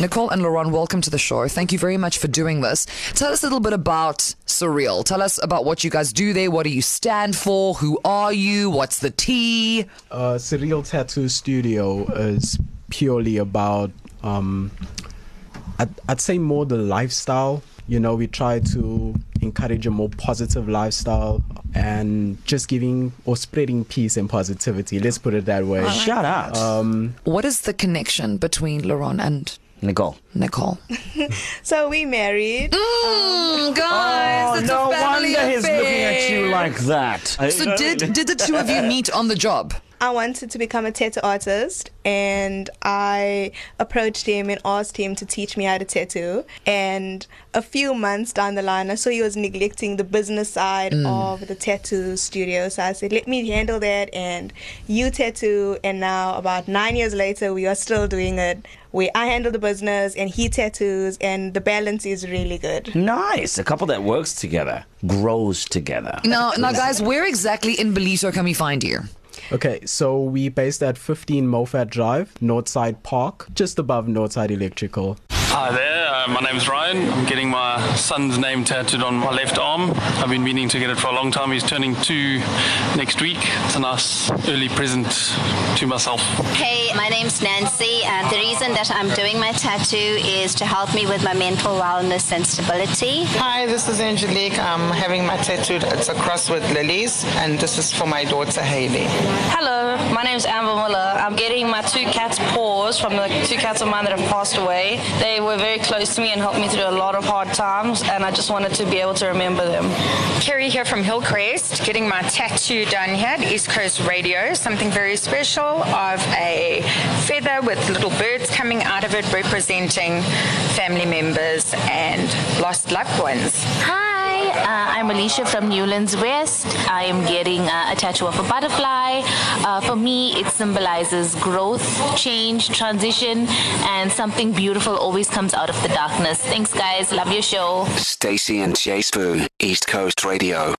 Nicole and Laurent, welcome to the show. Thank you very much for doing this. Tell us a little bit about Surreal. Tell us about what you guys do there. What do you stand for? Who are you? What's the T? Uh, Surreal Tattoo Studio is purely about, um, I'd, I'd say more the lifestyle. You know, we try to encourage a more positive lifestyle and just giving or spreading peace and positivity. Let's put it that way. Shout out. Um, What is the connection between Laurent and Nicole. Nicole? So we married. Mm, guys, Oh, it's no a family wonder he's looking at you like that. So did did the two of you meet on the job? I wanted to become a tattoo artist, and I approached him and asked him to teach me how to tattoo. And a few months down the line, I saw he was neglecting the business side mm. of the tattoo studio. So I said, "Let me handle that, and you tattoo." And now, about nine years later, we are still doing it. Where I handle the business and he tattoos, and the balance is really good. Nice. A couple that works together grows together. Now, now, guys, where exactly in Ballito can we find you? Okay, so we based at 15 Mofat Drive, Northside Park, just above Northside Electrical. Hi there, uh, my name's Ryan. I'm getting my son's name tattooed on my left arm. I've been meaning to get it for a long time. He's turning two next week. It's a nice early present to myself. Hey, my name's Nancy, and the reason that I'm doing my tattoo is to help me with my mental wellness and stability. Hi, this is Angelique. I'm having my tattooed. It's a cross with lilies, and this is for my daughter Haley. Hello, my name is Amber Muller. I'm getting my two cats' paws from the two cats of mine that have passed away. They were very close to me and helped me through a lot of hard times, and I just wanted to be able to remember them. Kerry here from Hillcrest, getting my tattoo done here at East Coast Radio. Something very special of a feather with little birds coming out of it, representing family members and lost loved ones. Uh, I'm Alicia from Newlands West. I am getting uh, a tattoo of a butterfly. Uh, for me, it symbolizes growth, change, transition, and something beautiful always comes out of the darkness. Thanks, guys. Love your show. Stacey and J Sbu, East Coast Radio.